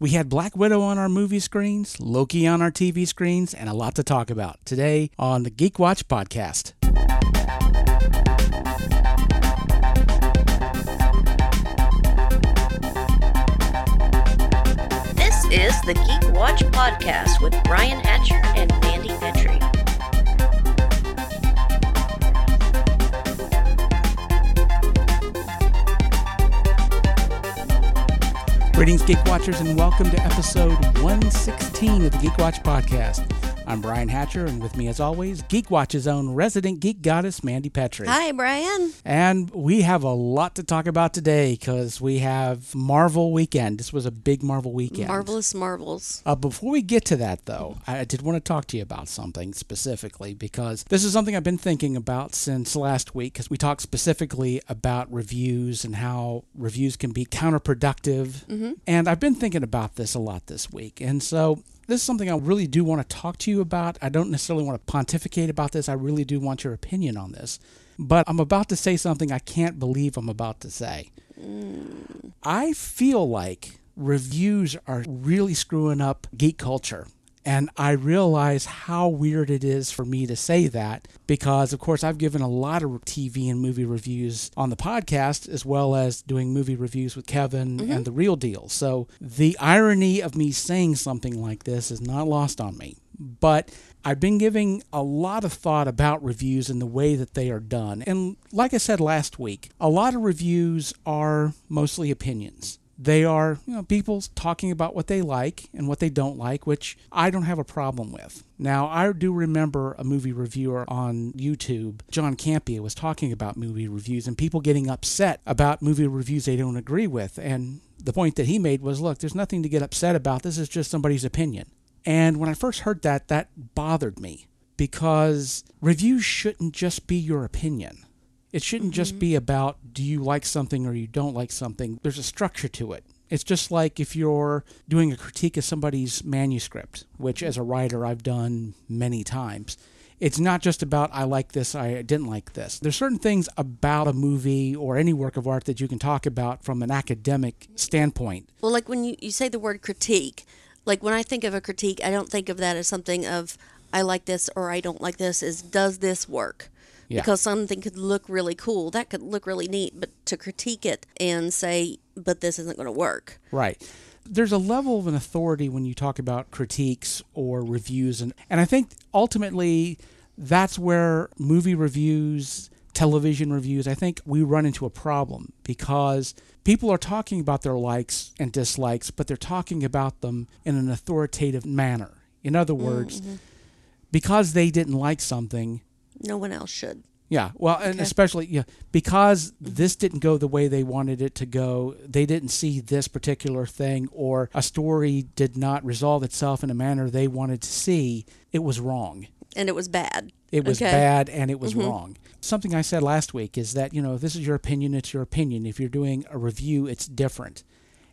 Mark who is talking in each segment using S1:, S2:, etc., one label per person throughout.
S1: We had Black Widow on our movie screens, Loki on our TV screens, and a lot to talk about today on the Geek Watch podcast.
S2: This is the Geek Watch Podcast with Brian Hatcher and Mandy
S1: Greetings, Geek Watchers, and welcome to episode 116 of the Geek Watch podcast. I'm Brian Hatcher, and with me, as always, Geek Watch's own resident geek goddess, Mandy Petrie.
S3: Hi, Brian.
S1: And we have a lot to talk about today because we have Marvel weekend. This was a big Marvel weekend.
S3: Marvelous marvels.
S1: Uh, before we get to that, though, I did want to talk to you about something specifically because this is something I've been thinking about since last week because we talked specifically about reviews and how reviews can be counterproductive. Mm-hmm. And I've been thinking about this a lot this week. And so this is something I really do want to talk to you about. I don't necessarily want to pontificate about this. I really do want your opinion on this. But I'm about to say something I can't believe I'm about to say. Mm. I feel like reviews are really screwing up geek culture. And I realize how weird it is for me to say that because, of course, I've given a lot of TV and movie reviews on the podcast, as well as doing movie reviews with Kevin mm-hmm. and The Real Deal. So the irony of me saying something like this is not lost on me. But I've been giving a lot of thought about reviews and the way that they are done. And like I said last week, a lot of reviews are mostly opinions. They are, you know, people talking about what they like and what they don't like, which I don't have a problem with. Now, I do remember a movie reviewer on YouTube, John Campea, was talking about movie reviews and people getting upset about movie reviews they don't agree with. And the point that he made was look, there's nothing to get upset about. This is just somebody's opinion. And when I first heard that, that bothered me because reviews shouldn't just be your opinion. It shouldn't mm-hmm. just be about do you like something or you don't like something. There's a structure to it. It's just like if you're doing a critique of somebody's manuscript, which as a writer I've done many times. It's not just about I like this, I didn't like this. There's certain things about a movie or any work of art that you can talk about from an academic standpoint.
S3: Well, like when you, you say the word critique, like when I think of a critique, I don't think of that as something of I like this or I don't like this, is does this work? Yeah. because something could look really cool. That could look really neat, but to critique it and say, but this isn't going to work.
S1: Right. There's a level of an authority when you talk about critiques or reviews. And, and I think ultimately that's where movie reviews, television reviews, I think we run into a problem because people are talking about their likes and dislikes, but they're talking about them in an authoritative manner. In other words, mm-hmm. because they didn't like something,
S3: no one else should.
S1: Yeah, well, and okay. especially yeah, because this didn't go the way they wanted it to go. They didn't see this particular thing, or a story did not resolve itself in a manner they wanted to see. It was wrong,
S3: and it was bad.
S1: It was okay. bad, and it was mm-hmm. wrong. Something I said last week is that you know, if this is your opinion. It's your opinion. If you're doing a review, it's different,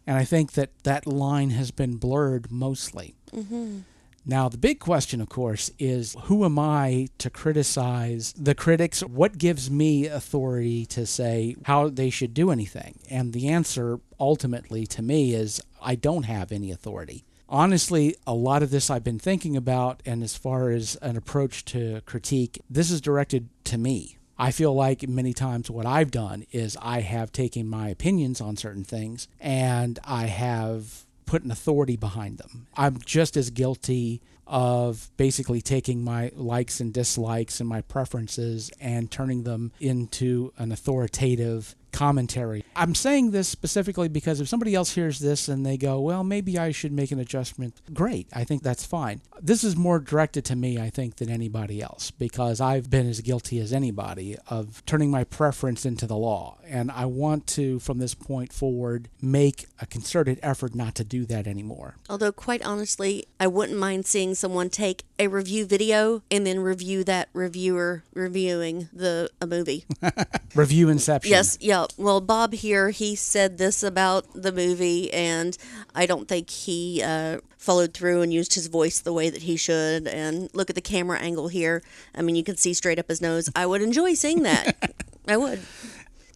S1: and I think that that line has been blurred mostly. Mm-hmm. Now, the big question, of course, is who am I to criticize the critics? What gives me authority to say how they should do anything? And the answer ultimately to me is I don't have any authority. Honestly, a lot of this I've been thinking about, and as far as an approach to critique, this is directed to me. I feel like many times what I've done is I have taken my opinions on certain things and I have put an authority behind them. I'm just as guilty of basically taking my likes and dislikes and my preferences and turning them into an authoritative commentary. I'm saying this specifically because if somebody else hears this and they go, well, maybe I should make an adjustment, great. I think that's fine. This is more directed to me, I think, than anybody else because I've been as guilty as anybody of turning my preference into the law. And I want to, from this point forward, make a concerted effort not to do that anymore.
S3: Although, quite honestly, I wouldn't mind seeing someone take a review video and then review that reviewer reviewing the a movie.
S1: review Inception.
S3: Yes, yeah. Well, Bob here, he said this about the movie, and I don't think he uh, followed through and used his voice the way that he should. And look at the camera angle here. I mean, you can see straight up his nose. I would enjoy seeing that. I would.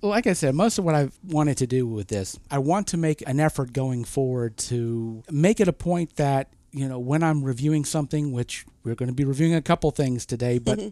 S1: Well, like I said, most of what I've wanted to do with this, I want to make an effort going forward to make it a point that, you know, when I'm reviewing something, which we're going to be reviewing a couple things today, but mm-hmm.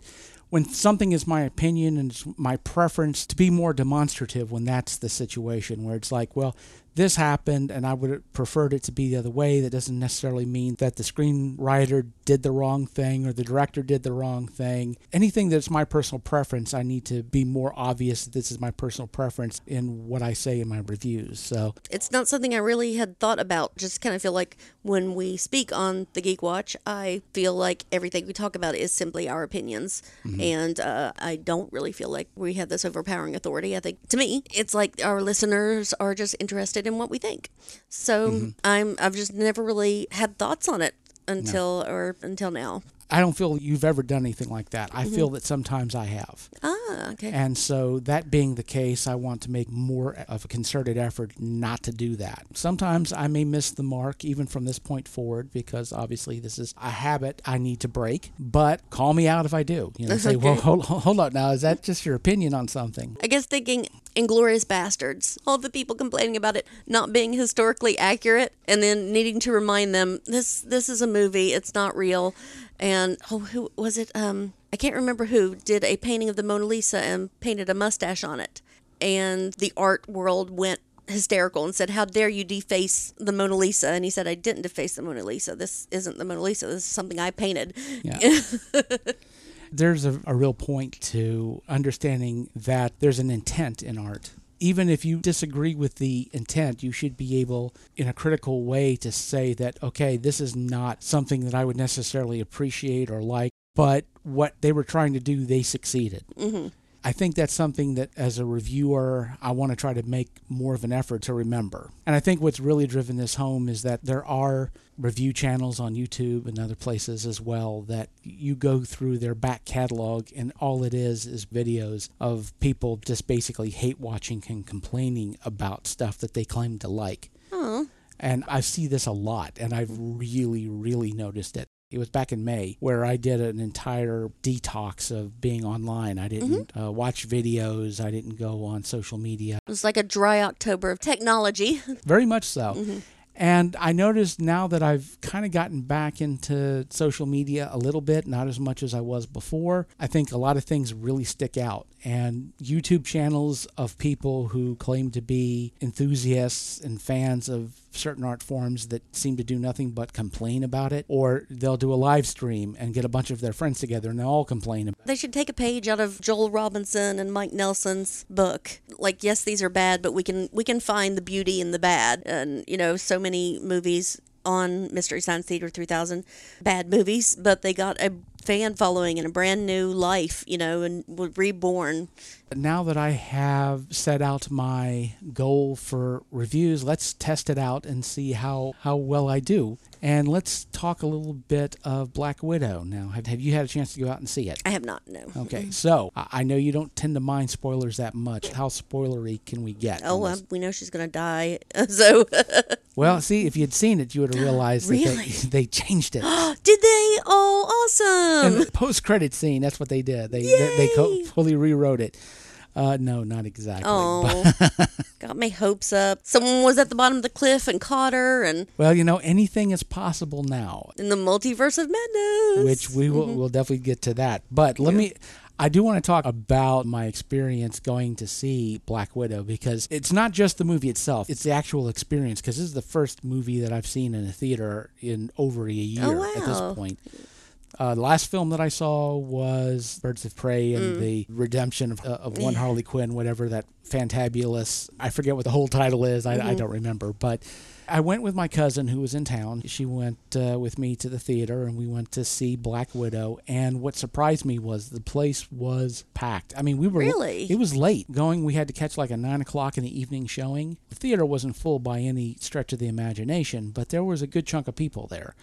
S1: when something is my opinion and it's my preference to be more demonstrative when that's the situation where it's like, well, this happened and I would have preferred it to be the other way. That doesn't necessarily mean that the screenwriter did the wrong thing or the director did the wrong thing. Anything that's my personal preference, I need to be more obvious that this is my personal preference in what I say in my reviews. So
S3: It's not something I really had thought about. Just kind of feel like when we speak on the Geek Watch, I feel like everything we talk about is simply our opinions. And uh, I don't really feel like we have this overpowering authority. I think to me, it's like our listeners are just interested in what we think. So I'm I've just never really had thoughts on it until or until now.
S1: I don't feel you've ever done anything like that. I feel that sometimes I have.
S3: Ah, okay.
S1: And so, that being the case, I want to make more of a concerted effort not to do that. Sometimes I may miss the mark even from this point forward because obviously this is a habit I need to break. But call me out if I do. You know, say, well,
S3: Okay.
S1: hold, hold up now. Is that just your opinion on something?
S3: I guess thinking Inglourious Basterds, all the people complaining about it not being historically accurate, and then needing to remind them this this is a movie, it's not real. And oh, who was it? Um, I can't remember who did a painting of the Mona Lisa and painted a mustache on it, and the art world went hysterical and said, "How dare you deface the Mona Lisa?" And he said, "I didn't deface the Mona Lisa. This isn't the Mona Lisa. This is something I painted."
S1: Yeah. there's a, a real point to understanding that there's an intent in art. Even if you disagree with the intent, you should be able, in a critical way, to say that, okay, this is not something that I would necessarily appreciate or like, but what they were trying to do, they succeeded. Mm-hmm. I think that's something that as a reviewer, I want to try to make more of an effort to remember. And I think what's really driven this home is that there are review channels on YouTube and other places as well that you go through their back catalog and all it is is videos of people just basically hate watching and complaining about stuff that they claim to like. And I see this a lot, and I've really, really noticed it. It was back in May where I did an entire detox of being online. I didn't uh, watch videos, I didn't go on social media.
S3: It was like a dry October of technology.
S1: Very much so. And I noticed now that I've kind of gotten back into social media a little bit, not as much as I was before. I think a lot of things really stick out. And YouTube channels of people who claim to be enthusiasts and fans of certain art forms that seem to do nothing but complain about it, or they'll do a live stream and get a bunch of their friends together and they'll all complain about.
S3: They should take a page out of Joel Robinson and Mike Nelson's book. Like, yes, these are bad, but we can we can find the beauty in the bad. And you know, so many movies on Mystery Science Theater 3000, bad movies, but they got a fan following and a brand new life, you know, and reborn.
S1: now that I have set out my goal for reviews, let's test it out and see how, how well I do. And let's talk a little bit of Black Widow now. Have, have you had a chance to go out and see it?
S3: I have not, no.
S1: Okay, so I know you don't tend to mind spoilers that much. How spoilery can we get?
S3: Oh, um, we know she's gonna die, so
S1: well, see, if you'd seen it, you would have realized that
S3: Really?
S1: they, they changed it.
S3: did they? Oh, awesome!
S1: And the post-credit scene, that's what they did. They they, they co- fully rewrote it. Uh, no, not exactly.
S3: Oh, got my hopes up. Someone was at the bottom of the cliff and caught her, and
S1: well, you know, anything is possible now.
S3: in the multiverse of madness.
S1: which we will we'll definitely get to that. But let me I do want to talk about my experience going to see Black Widow because it's not just the movie itself, it's the actual experience because this is the first movie that I've seen in a theater in over a year
S3: Oh,
S1: at this point. Uh, the last film that I saw was Birds of Prey and
S3: Mm.
S1: the redemption of, uh, of one Harley Quinn, whatever that fantabulous. I forget what the whole title is. I,
S3: Mm-hmm.
S1: I don't remember. But I went with my cousin who was in town. She went uh, with me to the theater and we went to see Black Widow. And what surprised me was the place was packed. I mean, we were
S3: Really?
S1: It was late going. We had to catch like a nine o'clock in the evening showing. The theater wasn't full by any stretch of the imagination, but there was a good chunk of people there.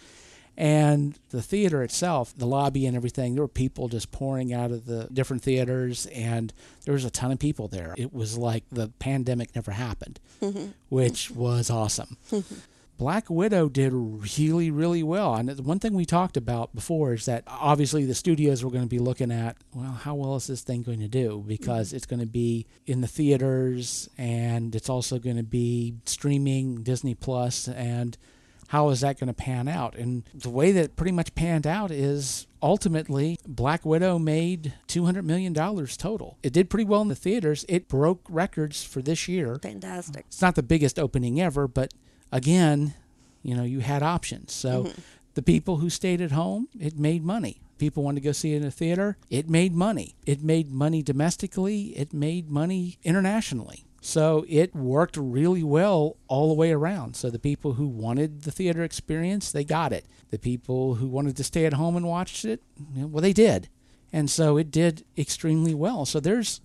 S1: And the theater itself, the lobby and everything, there were people just pouring out of the different theaters, and there was a ton of people there. It was like the pandemic never happened, mm-hmm. which was awesome. Mm-hmm. Black Widow did really, really well. And the one thing we talked about before is that obviously the studios were going to be looking at, well, how well is this thing going to do? Because mm-hmm. it's going to be in the theaters and it's also going to be streaming Disney Plus and how is that going to pan out? And the way that pretty much panned out is ultimately Black Widow made $200 million total. It did pretty well in the theaters. It broke records for this year.
S3: Fantastic.
S1: It's not the biggest opening ever, but again, you know, you had options. So mm-hmm. the people who stayed at home, it made money. People wanted to go see it in a theater, it made money. It made money domestically, it made money internationally. So it worked really well all the way around. So the people who wanted the theater experience, they got it. The people who wanted to stay at home and watch it, well, they did. And so it did extremely well. So there's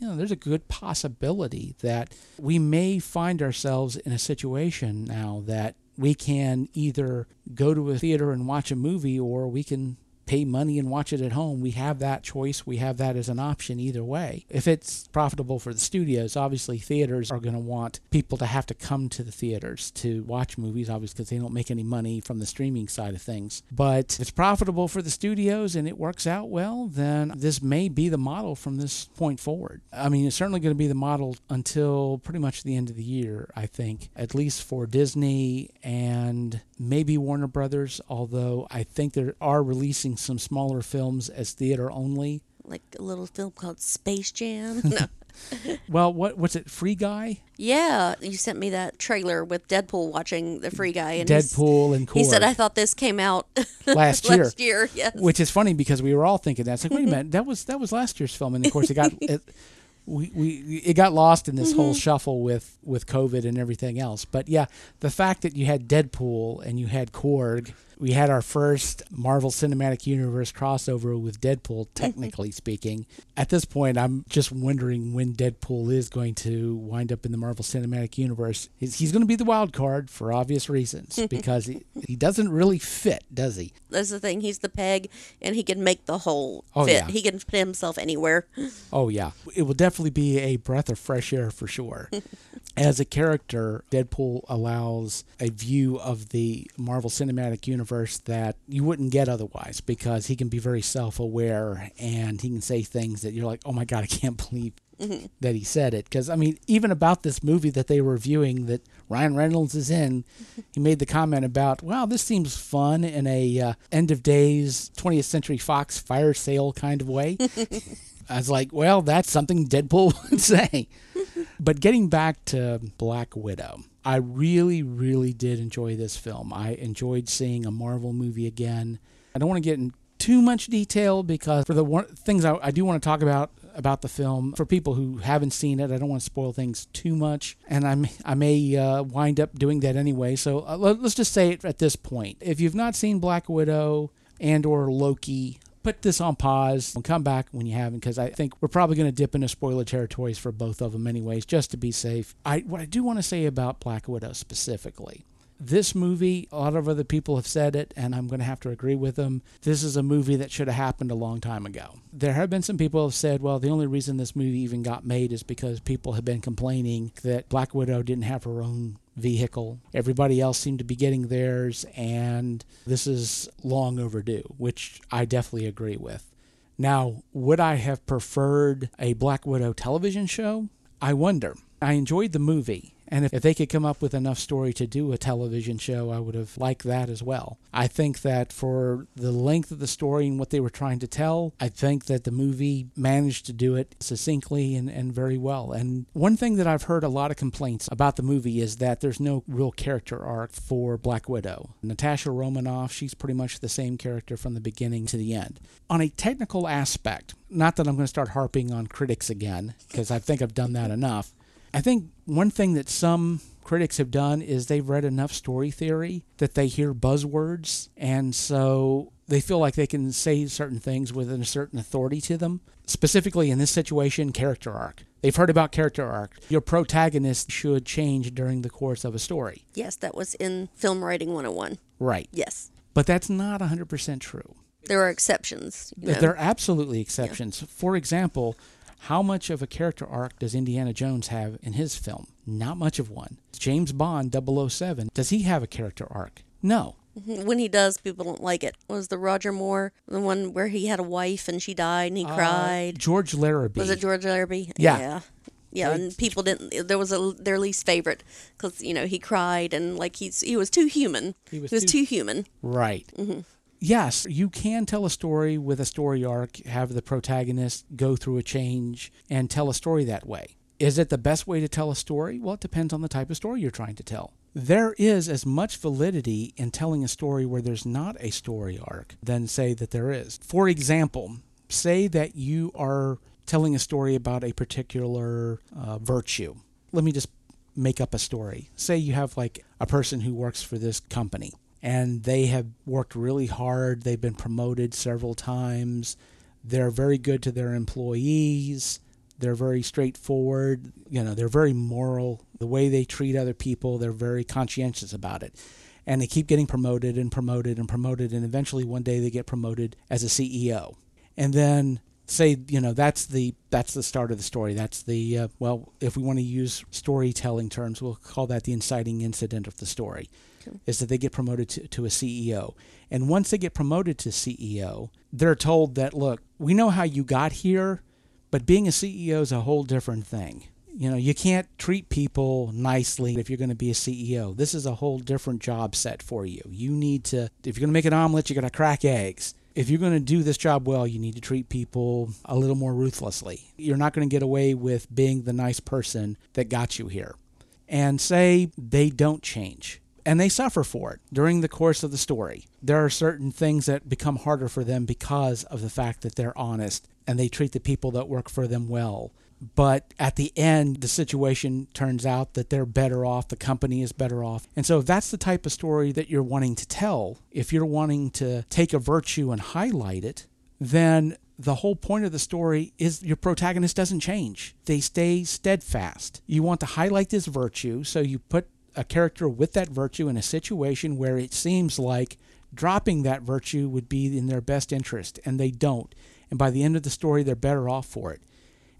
S1: you know, there's a good possibility that we may find ourselves in a situation now that we can either go to a theater and watch a movie or we can pay money and watch it at home. We have that choice. We have that as an option either way. If it's profitable for the studios, obviously theaters are going to want people to have to come to the theaters to watch movies, obviously, because they don't make any money from the streaming side of things. But if it's profitable for the studios and it works out well, then this may be the model from this point forward. I mean, it's certainly going to be the model until pretty much the end of the year, I think, at least for Disney and maybe Warner Brothers, although I think they are releasing some smaller films as theater only.
S3: Like a little film called Space Jam.
S1: well, what what's it? Free Guy?
S3: Yeah, you sent me that trailer with Deadpool watching the Free Guy,
S1: and Deadpool and Korg.
S3: he said I thought this came out
S1: last year.
S3: last year, yes.
S1: Which is funny because we were all thinking that. It's like, wait a minute, that was that was last year's film, and of course it got. It, we, we it got lost in this mm-hmm. whole shuffle with with COVID and everything else. But yeah, the fact that you had Deadpool and you had Korg we had our first Marvel Cinematic Universe crossover with Deadpool, mm-hmm. technically speaking. At this point, I'm just wondering when Deadpool is going to wind up in the Marvel Cinematic Universe. He's, he's going to be the wild card for obvious reasons because he, he doesn't really fit, does he?
S3: That's the thing. He's the peg, and he can make the hole oh, fit. Yeah. He can put himself anywhere.
S1: Oh, yeah. It will definitely be a breath of fresh air for sure. As a character, Deadpool allows a view of the Marvel Cinematic Universe that you wouldn't get otherwise because he can be very self aware and he can say things that you're like, oh my God, I can't believe mm-hmm. that he said it. Because, I mean, even about this movie that they were reviewing that Ryan Reynolds is in, he made the comment about, wow, this seems fun in a uh, end of days 20th Century Fox fire sale kind of way. I was like, well, that's something Deadpool would say. but getting back to Black Widow, I really, really did enjoy this film. I enjoyed seeing a Marvel movie again. I don't want to get in too much detail because for the one, things I, I do want to talk about about the film for people who haven't seen it, I don't want to spoil things too much, and I may, I may uh, wind up doing that anyway. So uh, let's just say it at this point: if you've not seen Black Widow and or Loki, put this on pause and come back when you haven't because I think we're probably going to dip into spoiler territories for both of them anyways just to be safe. I what I do want to say about Black Widow specifically this movie, a lot of other people have said it, and I'm going to have to agree with them. This is a movie that should have happened a long time ago. There have been some people who have said, well, the only reason this movie even got made is because people have been complaining that Black Widow didn't have her own vehicle. Everybody else seemed to be getting theirs, and this is long overdue, which I definitely agree with. Now, would I have preferred a Black Widow television show? I wonder. I enjoyed the movie. And if, if they could come up with enough story to do a television show, I would have liked that as well. I think that for the length of the story and what they were trying to tell, I think that the movie managed to do it succinctly and, and very well. And one thing that I've heard a lot of complaints about the movie is that there's no real character arc for Black Widow. Natasha Romanoff, she's pretty much the same character from the beginning to the end. On a technical aspect, not that I'm going to start harping on critics again, because I think I've done that enough. I think one thing that some critics have done is they've read enough story theory that they hear buzzwords and so they feel like they can say certain things with a certain authority to them. Specifically in this situation, character arc. They've heard about character arc. Your protagonist should change during the course of a story.
S3: Yes, that was in Film Writing 101.
S1: Right.
S3: Yes.
S1: But that's not 100% true.
S3: There are exceptions.
S1: You know? There are absolutely exceptions. Yeah. For example, How much of a character arc does Indiana Jones have in his film? Not much of one. James Bond 007, does he have a character arc? No.
S3: When he does, people don't like it. Was the Roger Moore the one where he had a wife and she died and he cried?
S1: Uh, George Lazenby.
S3: Was it George Lazenby?
S1: Yeah.
S3: Yeah. Yeah, and people didn't. There was a their least favorite because you know he cried and like he's he was too human.
S1: He was
S3: too,
S1: too-
S3: human.
S1: Right. Yes, you can tell a story with a story arc, have the protagonist go through a change, and tell a story that way. Is it the best way to tell a story? Well, it depends on the type of story you're trying to tell. There is as much validity in telling a story where there's not a story arc than say that there is. For example, say that you are telling a story about a particular uh, virtue. Let me just make up a story. Say you have like a person who works for this company and they have worked really hard. They've been promoted several times. They're very good to their employees. They're very straightforward. You know, they're very moral. The way they treat other people, they're very conscientious about it. And they keep getting promoted and promoted and promoted. And eventually one day they get promoted as a CEO. And then say you know that's the that's the start of the story that's the uh, well if we want to use storytelling terms we'll call that the inciting incident of the story is that they get promoted to, to a ceo and once they get promoted to ceo they're told that look we know how you got here but being a ceo is a whole different thing. You know you can't treat people nicely if you're going to be a ceo this is a whole different job set for you. You need to if you're going to make an omelet you're going to crack eggs. If you're going to do this job well, you need to treat people a little more ruthlessly. You're not going to get away with being the nice person that got you here. And say they don't change and they suffer for it during the course of the story. There are certain things that become harder for them because of the fact that they're honest and they treat the people that work for them well. But at the end, the situation turns out that they're better off, the company is better off. And so, if that's the type of story that you're wanting to tell, if you're wanting to take a virtue and highlight it, then the whole point of the story is your protagonist doesn't change. They stay steadfast. You want to highlight this virtue, so you put a character with that virtue in a situation where it seems like dropping that virtue would be in their best interest, and they don't. And by the end of the story, they're better off for it.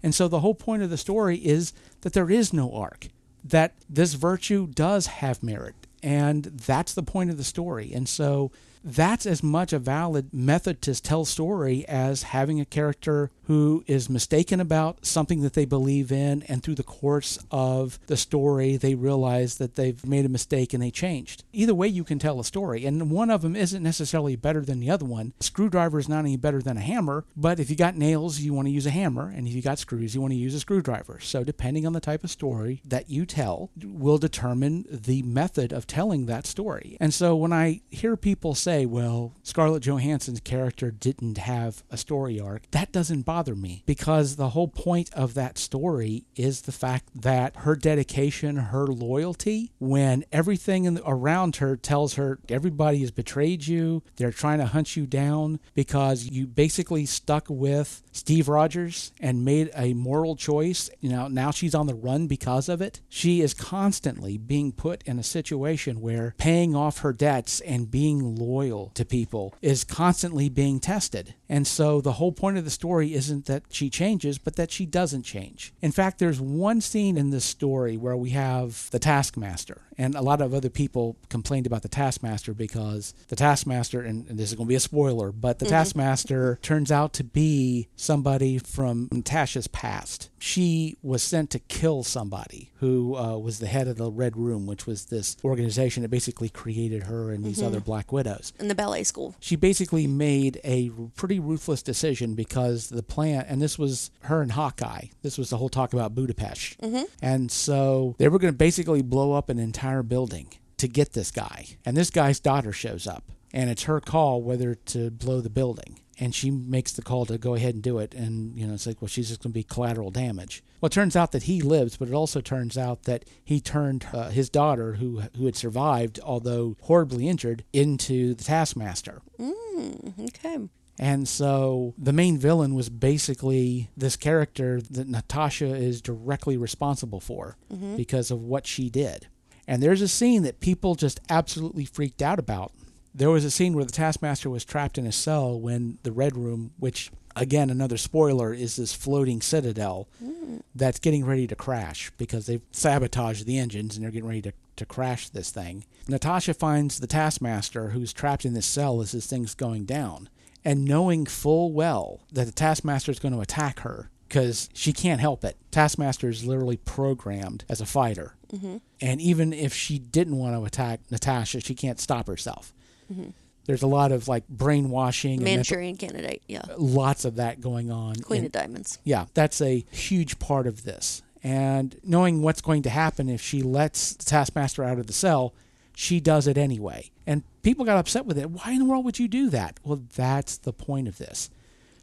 S1: And so the whole point of the story is that there is no arc, that this virtue does have merit. And that's the point of the story. And so that's as much a valid method to tell story as having a character who is mistaken about something that they believe in and through the course of the story they realize that they've made a mistake and they changed. Either way you can tell a story and one of them isn't necessarily better than the other one. A screwdriver is not any better than a hammer but if you got nails you want to use a hammer and if you got screws you want to use a screwdriver. So depending on the type of story that you tell will determine the method of telling that story. And so when i hear people say well scarlett johansson's character didn't have a story arc that doesn't bother me because the whole point of that story is the fact that her dedication, her loyalty, when everything in, around her tells her everybody has betrayed you, they're trying to hunt you down because you basically stuck with Steve Rogers and made a moral choice. You know, now she's on the run because of it. She is constantly being put in a situation where paying off her debts and being loyal to people is constantly being tested. And so the whole point of the story isn't that she changes, but that she doesn't change. In fact, there's one scene in this story where we have the Taskmaster. And a lot of other people complained about the Taskmaster because the Taskmaster, and, and this is going to be a spoiler, but the mm-hmm. Taskmaster turns out to be somebody from Tasha's past. She was sent to kill somebody who uh, was the head of the Red Room, which was this organization that basically created her and these other Black Widows
S3: in the ballet school.
S1: she basically made a pretty ruthless decision because the plan, and this was her and Hawkeye. This was the whole talk about Budapest. And so they were going to basically blow up an entire building to get this guy. And this guy's daughter shows up, and it's her call whether to blow the building. And she makes the call to go ahead and do it. And, you know, it's like, well, she's just going to be collateral damage. Well, it turns out that he lives, but it also turns out that he turned uh, his daughter, who, who had survived, although horribly injured, into the Taskmaster.
S3: Okay.
S1: And so the main villain was basically this character that Natasha is directly responsible for because of what she did. And there's a scene that people just absolutely freaked out about There was a scene where the Taskmaster was trapped in a cell when the Red Room, which again another spoiler is this floating citadel mm. that's getting ready to crash because they've sabotaged the engines and they're getting ready to, to crash this thing. Natasha finds the Taskmaster who's trapped in this cell as this thing's going down. And knowing full well that the Taskmaster is going to attack her because she can't help it. Taskmaster is literally programmed as a fighter. Mm-hmm. And even if she didn't want to attack Natasha, she can't stop herself. Mm-hmm there's a lot of like brainwashing
S3: manchurian mental, candidate yeah.
S1: Lots of that going on
S3: queen and, of diamonds.
S1: Yeah that's a huge part of this. And knowing what's going to happen if she lets the taskmaster out of the cell she does it anyway. And people got upset with it. Why in the world would you do that? Well that's the point of this.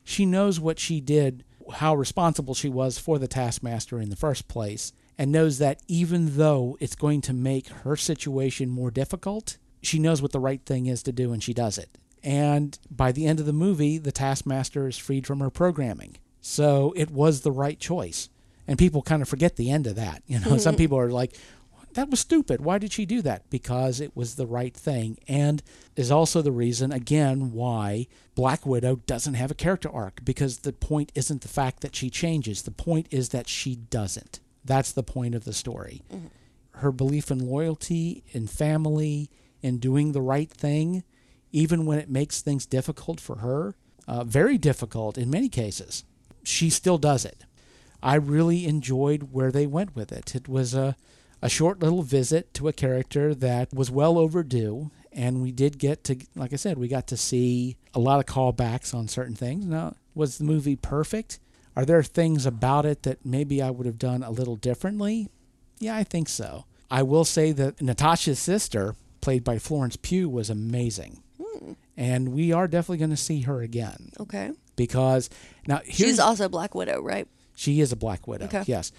S1: She knows what she did how responsible she was for the taskmaster in the first place and knows that even though it's going to make her situation more difficult she knows what the right thing is to do and she does it. And by the end of the movie, the Taskmaster is freed from her programming. So it was the right choice. And people kind of forget the end of that. You know, some people are like, that was stupid. Why did she do that? Because it was the right thing. And is also the reason, again, why Black Widow doesn't have a character arc. Because the point isn't the fact that she changes, the point is that she doesn't. That's the point of the story. Mm-hmm. Her belief in loyalty, in family, in doing the right thing, even when it makes things difficult for her, uh, very difficult in many cases. She still does it. I really enjoyed where they went with it. It was a, a short little visit to a character that was well overdue, and we did get to, like I said, we got to see a lot of callbacks on certain things. Now, was the movie perfect? Are there things about it that maybe I would have done a little differently? Yeah, I think so. I will say that Natasha's sister played by Florence Pugh, was amazing. Hmm. And we are definitely going to see her again.
S3: Okay.
S1: Because now
S3: she's also Black Widow, right?
S1: She is a Black Widow. Okay. Yes.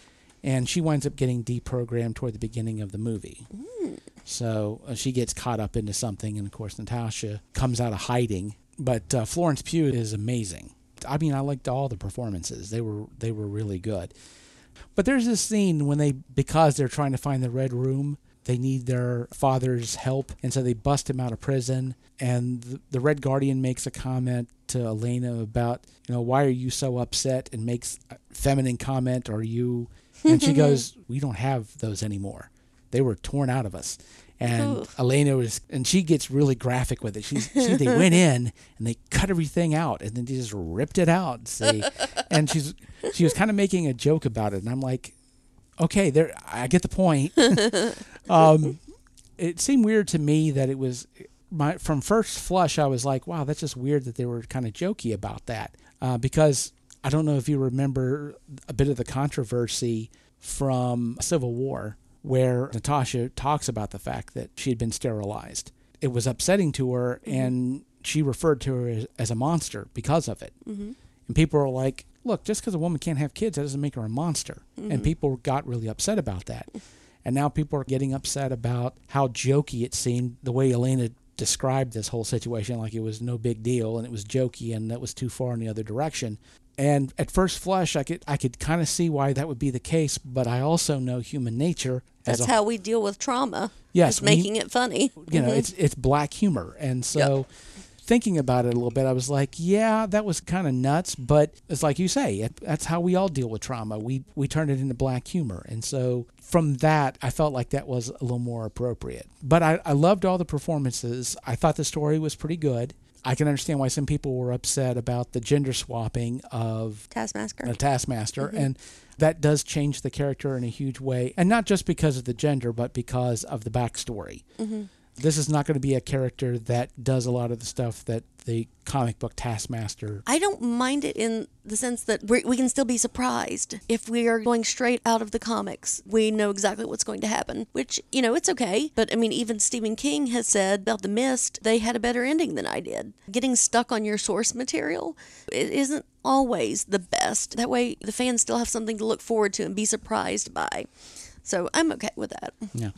S1: And she winds up getting deprogrammed toward the beginning of the movie. Mm. So uh, she gets caught up into something, and of course Natasha comes out of hiding. But uh, Florence Pugh is amazing. I mean, I liked all the performances; they were they were really good. But there's this scene when they, because they're trying to find the red room, they need their father's help, and so they bust him out of prison. And the, the Red Guardian makes a comment to Yelena about, you know, why are you so upset? And makes a feminine comment, "Are you?" And she goes, "We don't have those anymore. They were torn out of us." And Ooh. Yelena was, and she gets really graphic with it. She's, she, they went in and they cut everything out, and then they just ripped it out. See, and she's, she was kind of making a joke about it, and I'm like, okay, there, I get the point. um, it seemed weird to me that it was my from first flush. I was like, wow, that's just weird that they were kind of jokey about that uh, because I don't know if you remember a bit of the controversy from Civil War where Natasha talks about the fact that she had been sterilized. It was upsetting to her, mm-hmm. and she referred to her as, as, a monster because of it. Mm-hmm. And people are like, look, just because a woman can't have kids, that doesn't make her a monster. Mm-hmm. And people got really upset about that. And now people are getting upset about how jokey it seemed the way Yelena described this whole situation like it was no big deal and it was jokey and that was too far in the other direction. And at first flush, I could I could kind of see why that would be the case, but I also know human nature.
S3: That's a, how we deal with trauma. Yes, making it funny.
S1: You know, mm-hmm. it's it's black humor, and so yep thinking about it a little bit, I was like, yeah, that was kind of nuts, but it's like you say, that's how we all deal with trauma. We we turn it into black humor, and so from that, I felt like that was a little more appropriate. But I, I loved all the performances. I thought the story was pretty good. I can understand why some people were upset about the gender swapping of
S3: Taskmaster.
S1: A Taskmaster, mm-hmm. and that does change the character in a huge way, and not just because of the gender, but because of the backstory. Mm-hmm this is not going to be a character that does a lot of the stuff that the comic book Taskmaster.
S3: I don't mind it in the sense that we can still be surprised if we are going straight out of the comics. We know exactly what's going to happen, which, you know, it's okay. But I mean, even Stephen King has said about The Mist, they had a better ending than I did. Getting stuck on your source material it isn't always the best. That way, the fans still have something to look forward to and be surprised by. So I'm okay with that.
S1: Yeah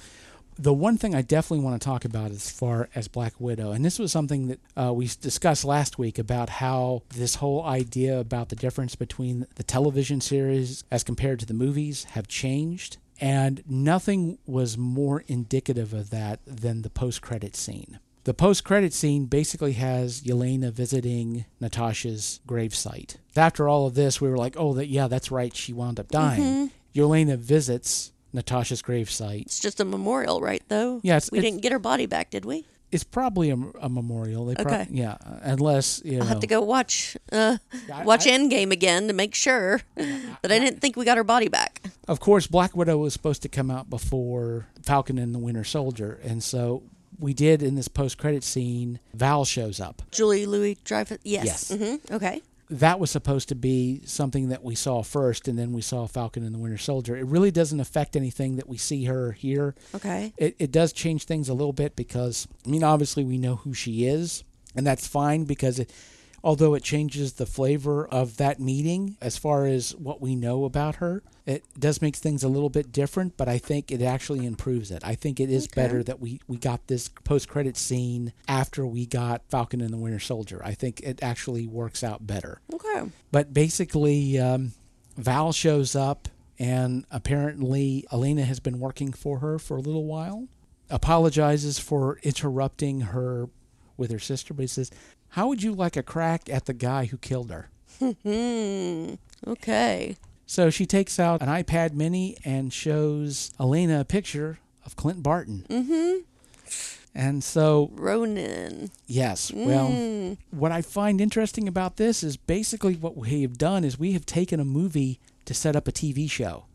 S1: the one thing I definitely want to talk about as far as Black Widow, and this was something that uh, we discussed last week about how this whole idea about the difference between the television series as compared to the movies have changed. And nothing was more indicative of that than the post credit scene. The post credit scene basically has Yelena visiting Natasha's gravesite. After all of this, we were like, oh, that, yeah, that's right. She wound up dying. Yelena visits Natasha's gravesite.
S3: It's just a memorial, right? Though.
S1: Yeah, it's-
S3: we
S1: it's-
S3: didn't get her body back, did we?
S1: It's probably a, a memorial. They
S3: Okay.
S1: yeah, unless you know.
S3: I'll have to go watch uh,
S1: I-
S3: watch
S1: I-
S3: Endgame again to make sure. that I didn't think we got her body back.
S1: Of course, Black Widow was supposed to come out before Falcon and the Winter Soldier, and so we did in this post-credit scene. Val shows up.
S3: Julia Louis-Dreyfus. Yes.
S1: Yes.
S3: hmm Okay.
S1: That was supposed to be something that we saw first, and then we saw Falcon and the Winter Soldier. It really doesn't affect anything that we see her here.
S3: Okay.
S1: It, it does change things a little bit because, I mean, obviously we know who she is, and that's fine because it, although it changes the flavor of that meeting as far as what we know about her, it does make things a little bit different, but I think it actually improves it. I think it is
S3: Okay.
S1: better that we, we got this post credit scene after we got Falcon and the Winter Soldier. I think it actually works out better.
S3: Okay.
S1: But basically, um, Val shows up, and apparently, Yelena has been working for her for a little while. Apologizes for interrupting her with her sister, but he says, How would you like a crack at the guy who killed her?
S3: Hmm. Okay.
S1: So she takes out an iPad mini and shows Yelena a picture of Clint Barton. Mm-hmm. And so
S3: Ronin.
S1: Yes. Well, what I find interesting about this is basically what we have done is we have taken a movie to set up a TV show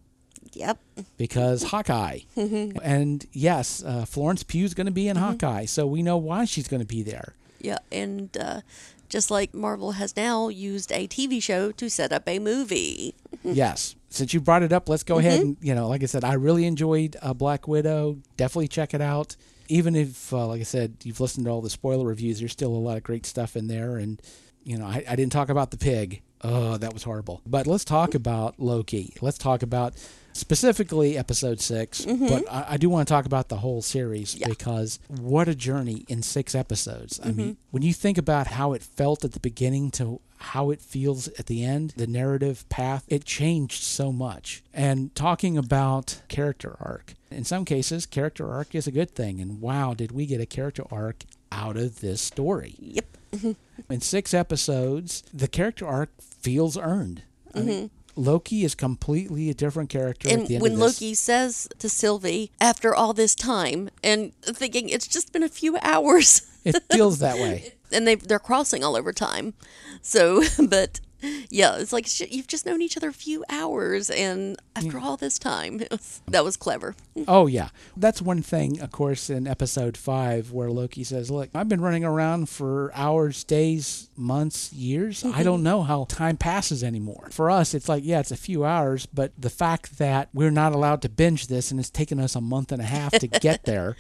S3: Yep.
S1: because Hawkeye. Mhm. And yes, uh, Florence Pugh's going to be in Hawkeye, so we know why she's going to be there.
S3: Yeah. And uh, just like Marvel has now used a TV show to set up a movie.
S1: yes. Since you brought it up, let's go ahead and, you know, like I said, I really enjoyed uh, Black Widow. Definitely check it out. Even if, uh, like I said, you've listened to all the spoiler reviews, there's still a lot of great stuff in there. And, you know, I, I didn't talk about the pig. Oh, that was horrible. But let's talk about Loki. Let's talk about specifically episode 6 mm-hmm. But I, I do want to talk about the whole series
S3: Yeah.
S1: because what a journey in six episodes. I mean, mm-hmm. when you think about how it felt at the beginning to how it feels at the end, the narrative path, it changed so much. And talking about character arc, in some cases, character arc is a good thing. And wow, did we get a character arc out of this story?
S3: Yep.
S1: In six episodes, the character arc feels earned. I mean, mm-hmm. Loki is completely a different character at.
S3: And
S1: the end
S3: when. Loki says to Sylvie, after all this time, and thinking it's just been a few hours,
S1: it feels that way.
S3: and they they're crossing all over time. So, but yeah, it's like you've just known each other a few hours, and after all this time, it was, that was clever.
S1: Oh yeah, that's one thing. Of course, in episode five, where Loki says, "Look, I've been running around for hours, days, months, years. I mm-hmm. don't know how time passes anymore." For us, it's like, yeah, it's a few hours, but the fact that we're not allowed to binge this, and it's taken us a month and a half to get there.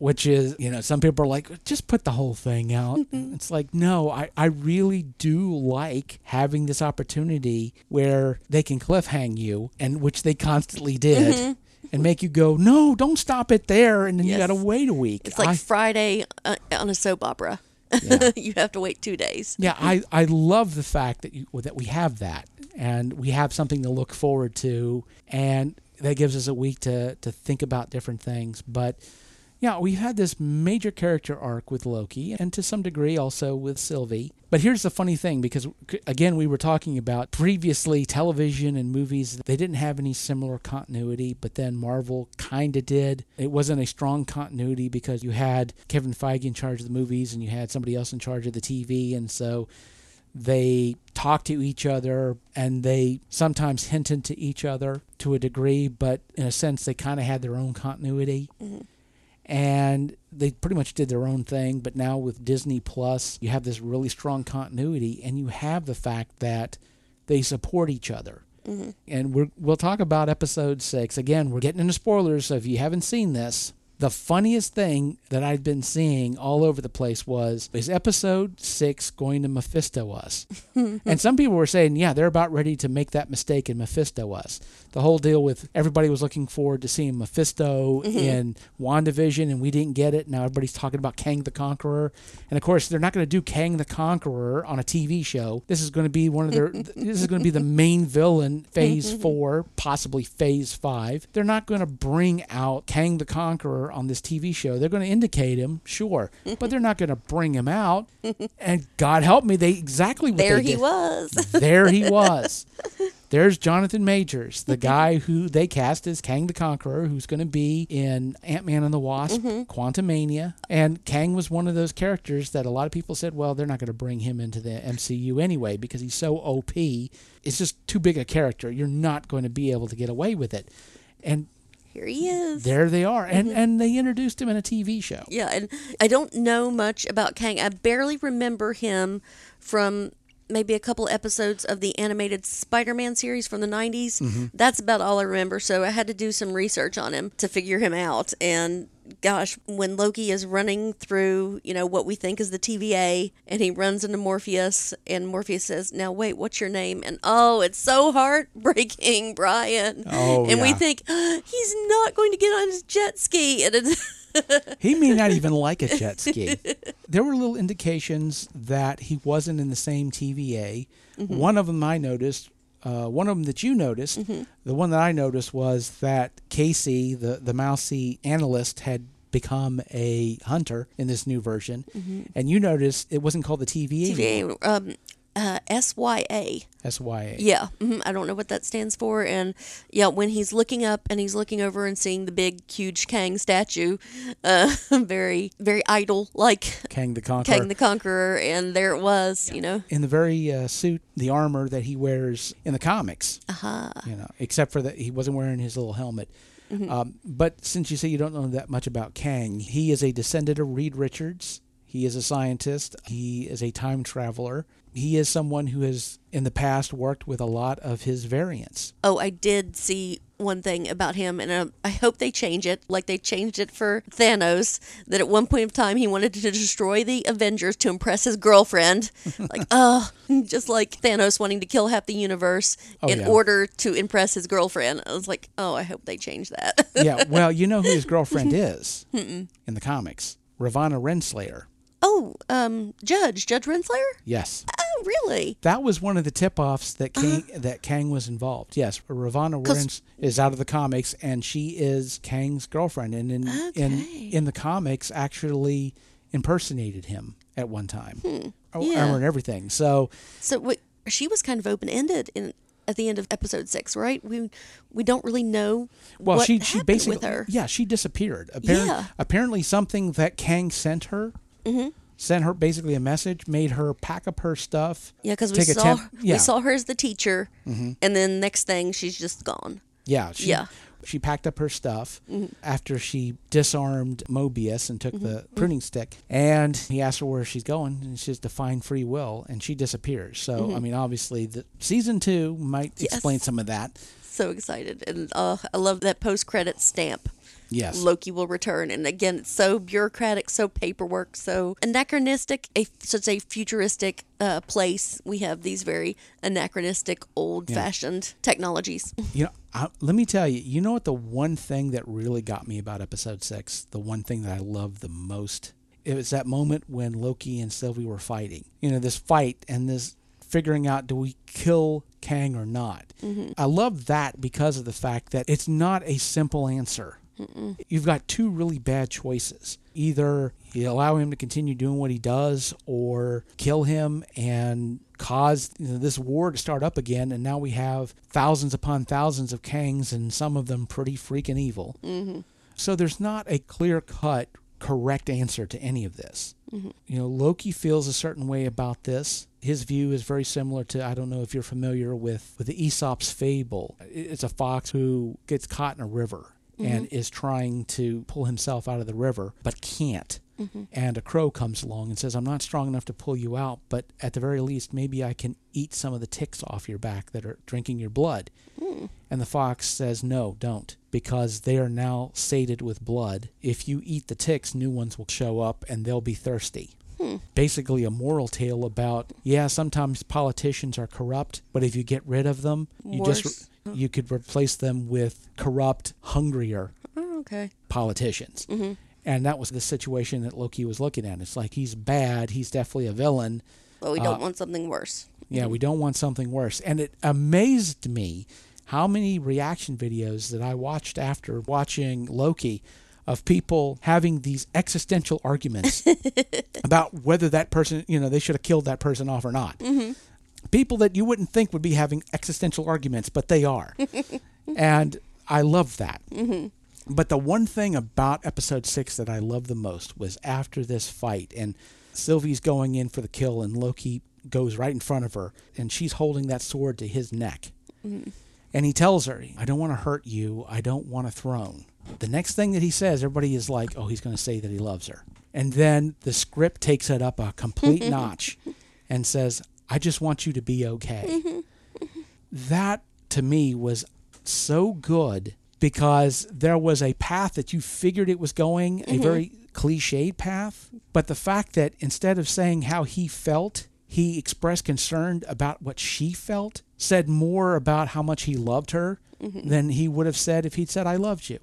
S1: Which is, you know, some people are like, just put the whole thing out. it's like, no, I, I really do like having this opportunity where they can cliffhang you, and which they constantly did and make you go, no, don't stop it there, and then you
S3: Yes.
S1: got to wait a week.
S3: It's like
S1: I-
S3: Friday uh, on a soap opera.
S1: Yeah.
S3: you have to wait two days.
S1: yeah, I, I love the fact that you that we have that, and we have something to look forward to, and that gives us a week to to think about different things. But yeah, we've had this major character arc with Loki, and to some degree also with Sylvie. But here's the funny thing, because again, we were talking about previously television and movies, they didn't have any similar continuity, but then Marvel kind of did. It wasn't a strong continuity because you had Kevin Feige in charge of the movies and you had somebody else in charge of the TV, and so they talk to each other and they sometimes hinted to each other to a degree, but in a sense, they kind of had their own continuity mm-hmm. And they pretty much did their own thing. But now with Disney Plus, you have this really strong continuity, and you have the fact that they support each other. Mm-hmm. And we're, we'll talk about episode six. Again, we're getting into spoilers, so if you haven't seen this, the funniest thing that I've been seeing all over the place was is episode six going to Mephisto us? and some people were saying, yeah, they're about ready to make that mistake in Mephisto us. The whole deal with everybody was looking forward to seeing Mephisto mm-hmm. in WandaVision, and we didn't get it. Now everybody's talking about Kang the Conqueror. And of course, they're not going to do Kang the Conqueror on a TV show. This is going to be one of their, this is going to be the main villain, phase mm-hmm. four, possibly phase five. They're not going to bring out Kang the Conqueror On this TV show. They're going to indicate him, sure, but they're not going to bring him out. And God help me, they exactly what
S3: there
S1: they
S3: he
S1: did.
S3: was.
S1: There he was. There's Jonathan Majors, the guy who they cast as Kang the Conqueror, who's going to be in Ant Man and the Wasp, mm-hmm. Quantumania. And Kang was one of those characters that a lot of people said, well, they're not going to bring him into the MCU anyway because he's so OP. It's just too big a character. You're not going to be able to get away with it. And
S3: Here he is.
S1: there they are. And, mm-hmm. and they introduced him in a TV show.
S3: Yeah, and I don't know much about Kang. I barely remember him from maybe a couple episodes of the animated Spider-Man series from the 90s. Mm-hmm. That's about all I remember. So I had to do some research on him to figure him out. And gosh, when Loki is running through, you know, what we think is the TVA and he runs into Mobius and Mobius says, "Now wait, what's your name?" And oh, it's so heartbreaking, Brian.
S1: Oh,
S3: and we
S1: yeah.
S3: think he's not going to get on his jet ski and it's
S1: He may not even like a jet ski. There were little indications that he wasn't in the same TVA. One of them I noticed, uh, one of them that you noticed, the one that I noticed was that Casey, the, the mousy analyst, had become a hunter in this new version. And you noticed it wasn't called the TVA.
S3: TVA, um, uh, SYA.
S1: SYA.
S3: Yeah, hmm I don't know what that stands for. And yeah, when he's looking up and he's looking over and seeing the big, huge Kang statue, uh, very, very idol like
S1: Kang the Conqueror.
S3: Kang the Conqueror, and there it was, you know.
S1: in the very uh, suit, the armor that he wears in the comics.
S3: Uh-huh.
S1: You know, except for that he wasn't wearing his little helmet.
S3: Mm-hmm.
S1: Um, but since you say you don't know that much about Kang, he is a descendant of Reed Richards. He is a scientist. He is a time traveler. He is someone who has in the past worked with a lot of his variants.
S3: Oh, I did see one thing about him, and uh, I hope they change it, like they changed it for Thanos. That at one point of time he wanted to destroy the Avengers to impress his girlfriend, like oh, just like Thanos wanting to kill half the universe
S1: Oh,
S3: in
S1: yeah.
S3: order to impress his girlfriend. I was like, oh, I hope they change that.
S1: yeah, well, you know who his girlfriend is in the comics. Ravonna Renslayer.
S3: Oh, um, Judge Judge Renslayer.
S1: Yes.
S3: Oh, really?
S1: That was one of the tip-offs that Kang, that Kang was involved. Yes, Ravonna
S3: Uh-huh.
S1: Warrens is out of the comics, and she is Kang's girlfriend, and in in
S3: Okay.
S1: in the comics actually impersonated him at one time, oh,
S3: Hmm. Yeah.
S1: and everything. So
S3: So she was kind of open ended in at the end of episode six, right? We we don't really know.
S1: well,
S3: what
S1: she she basically
S3: with her.
S1: yeah she disappeared. Apparently,
S3: Yeah.
S1: apparently something that Kang sent her.
S3: Mm-hmm.
S1: Sent her basically a message, made her pack up her stuff.
S3: Yeah, because we saw
S1: temp- yeah. Mm-hmm.
S3: we saw her as the teacher, and then next thing she's just gone.
S1: Yeah. She,
S3: Yeah.
S1: She packed up her stuff after she disarmed Mobius and took the pruning stick. And he asked her where she's going, and she says to find free will, and she disappears. So, I mean, obviously, the season two might
S3: Yes.
S1: explain some of that.
S3: So excited, and uh, I love that post credit stamp.
S1: Yes.
S3: Loki will return, and again, it's so bureaucratic, so paperwork, so anachronistic. A such a futuristic uh, place. We have these very anachronistic, old-fashioned technologies.
S1: You know, I, let me tell you, you know what the one thing that really got me about episode six, the one thing that I love the most, it was that moment when Loki and Sylvie were fighting. You know, this fight and this figuring out do we kill Kang or not. I love that because of the fact that it's not a simple answer. You've got two really bad choices. Either you allow him to continue doing what he does or kill him and cause you know, this war to start up again. And now we have thousands upon thousands of Kangs and some of them pretty freaking evil. Mm-hmm. So there's not a clear cut, correct answer to any of this. You know, Loki feels a certain way about this. His view is very similar to I don't know if you're familiar with with the Aesop's fable. It's a fox who gets caught in a river and mm-hmm. is trying to pull himself out of the river but can't. Mm-hmm. And a crow comes along and says, "I'm not strong enough to pull you out, but at the very least, maybe I can eat some of the ticks off your back that are drinking your blood." Mm. And the fox says, No, don't, because they are now sated with blood. If you eat the ticks, new ones will show up and they'll be thirsty. Hmm. Basically, a moral tale about, yeah, sometimes politicians are corrupt, but if you get rid of them, you
S3: Worse.
S1: just you could replace them with corrupt, hungrier
S3: Oh, okay.
S1: politicians. Mm-hmm. And that was the situation that Loki was looking at. It's like he's bad, he's definitely a villain,
S3: But we
S1: Uh,
S3: don't want something worse.
S1: yeah, mm-hmm. we don't want something worse. And it amazed me how many reaction videos that I watched after watching Loki of people having these existential arguments about whether that person, you know, they should have killed that person off or not. Mm-hmm. People that you wouldn't think would be having existential arguments, but they are. and I love that. Mm-hmm. But the one thing about episode six that I love the most was after this fight, and Sylvie's going in for the kill, and Loki goes right in front of her, and she's holding that sword to his neck. Mm-hmm. And he tells her, I don't want to hurt you. I don't want a throne. The next thing that he says, everybody is like, oh, he's going to say that he loves her. And then the script takes it up a complete notch and says, I just want you to be okay. that to me was so good because there was a path that you figured it was going, a mm-hmm. very cliched path. But the fact that instead of saying how he felt, he expressed concern about what she felt, said more about how much he loved her mm-hmm. than he would have said if he'd said, I loved you.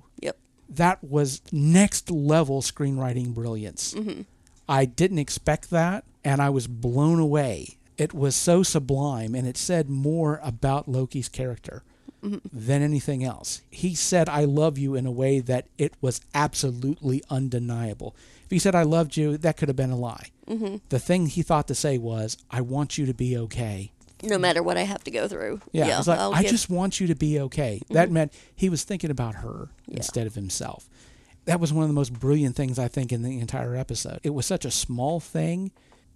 S1: That was next level screenwriting brilliance. Mm-hmm. I didn't expect that, and I was blown away. It was so sublime, and it said more about Loki's character mm-hmm. than anything else. He said, I love you in a way that it was absolutely undeniable. If he said, I loved you, that could have been a lie. Mm-hmm. The thing he thought to say was, I want you to be okay.
S3: No matter what I have to go through.
S1: Yeah, it's like,
S3: get-
S1: just want you to be okay. That mm-hmm. meant he was thinking about her instead of himself. That was one of the most brilliant things I think in the entire episode. It was such a small thing.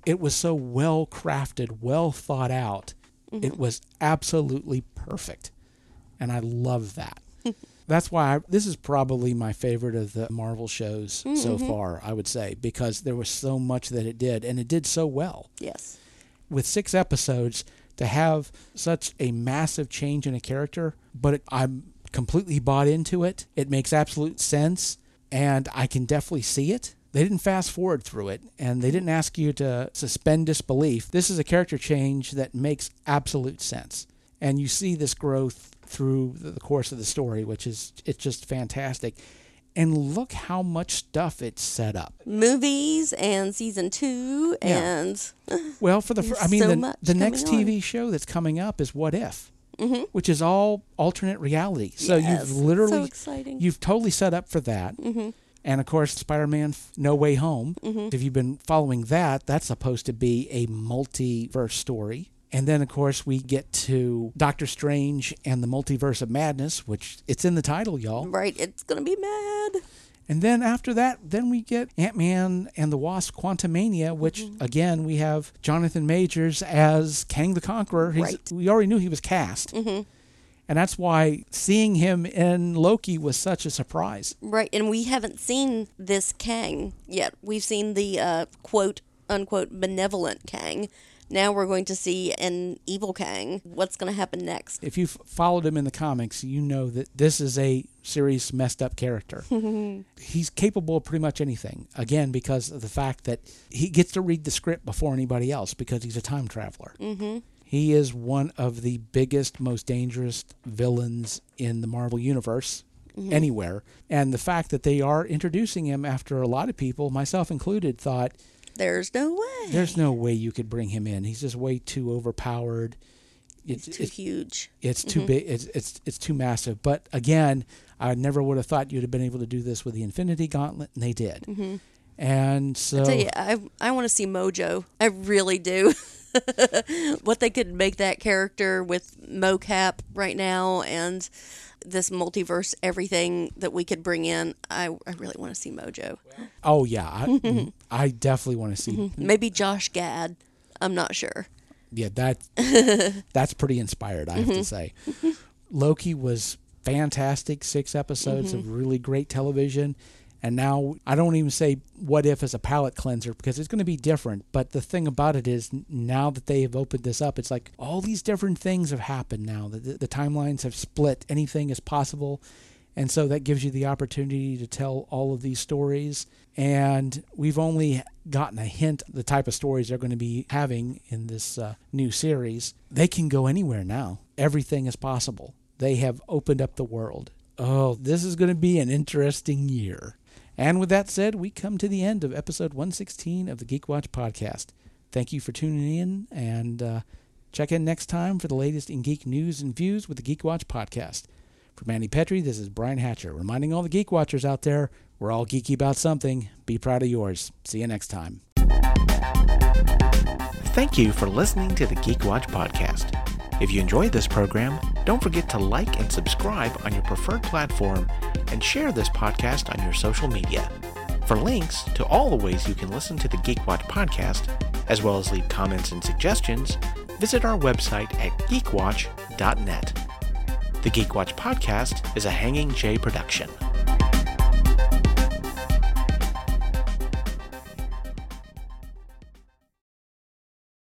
S1: It was so well crafted, well thought out. Mm-hmm. It was absolutely perfect. And I love that. That's why I, this is probably my favorite of the Marvel shows mm, so mm-hmm. far, I would say, because there was so much that it did, and it did so well
S3: Yes.
S1: with six episodes to have such a massive change in a character, but it, I'm completely bought into it. It makes absolute sense, and I can definitely see it. They didn't fast forward through it, and they didn't ask you to suspend disbelief. This is a character change that makes absolute sense, and you see this growth through the course of the story, which is it's just fantastic. And look how much stuff it's set up.
S3: Movies and season two
S1: Yeah.
S3: and
S1: Well, for the fir- I mean,
S3: so
S1: the, the next
S3: on.
S1: TV show that's coming up is What If, mm-hmm. which is all alternate reality. So
S3: Yes,
S1: you've
S3: so
S1: literally
S3: exciting.
S1: you've totally set up for that. Mm-hmm. And of course, Spider-Man: No Way Home. Mm-hmm. If you've been following that, that's supposed to be a multiverse story. And then, of course, we get to Doctor Strange and the Multiverse of Madness, which it's in the title, y'all.
S3: right, it's gonna be mad.
S1: And then after that, then we get Ant Man and the Wasp Quantumania, which
S3: Mm-hmm.
S1: again we have Jonathan Majors as Kang the Conqueror. He's,
S3: Right.
S1: We already knew he was cast, mm-hmm. and that's why seeing him in Loki was such a surprise.
S3: Right, and we haven't seen this Kang yet. We've seen the uh, quote unquote benevolent Kang. Now we're going to see an evil Kang. What's going to happen next?
S1: If you've followed him in the comics, you know that this is a serious messed up character. He's capable of pretty much anything. Again, because of the fact that he gets to read the script before anybody else because he's a time traveler. Mm-hmm. He is one of the biggest, most dangerous villains in the Marvel universe. Anywhere. And the fact that they are introducing him after a lot of people, myself included, thought
S3: There's no way.
S1: there's no way you could bring him in. He's just way too overpowered.
S3: It's too huge.
S1: It's too mm-hmm. big. It's it's it's too massive. But again, I never would have thought you'd have been able to do this with the Infinity Gauntlet, and they did. Mm-hmm. And so,
S3: I you, I I want to see Mojo. I really do. what they could make that character with mocap right now and this multiverse everything that we could bring in. I, I really want to see Mojo.
S1: oh yeah, I, I definitely want to see. Mm-hmm.
S3: Maybe Josh Gad. I'm not sure.
S1: Yeah, that that's pretty inspired. I have to mm-hmm. say, Loki was fantastic. Six episodes of mm-hmm. really great television. And now I don't even say what if as a palate cleanser because it's going to be different. But the thing about it is now that they have opened this up, it's like all these different things have happened now. The, the, the timelines have split. Anything is possible. And so that gives you the opportunity to tell all of these stories. And we've only gotten a hint the type of stories they're going to be having in this uh, new series. They can go anywhere now. Everything is possible. They have opened up the world. Oh, this is going to be an interesting year. And with that said, we come to the end of episode 116 of the Geek Watch podcast. Thank you for tuning in and uh, check in next time for the latest in geek news and views with the Geek Watch podcast. For Mandy Petrie, this is Brian Hatcher reminding all the Geek Watchers out there We're all geeky about something. Be proud of yours. See you next time.
S4: Thank you for listening to the Geek Watch podcast. If you enjoyed this program, don't forget to like and subscribe on your preferred platform and share this podcast on your social media. For links to all the ways you can listen to the Geek Watch podcast, as well as leave comments and suggestions, visit our website at geekwatch.net. The Geek Watch podcast is a Hanging J production.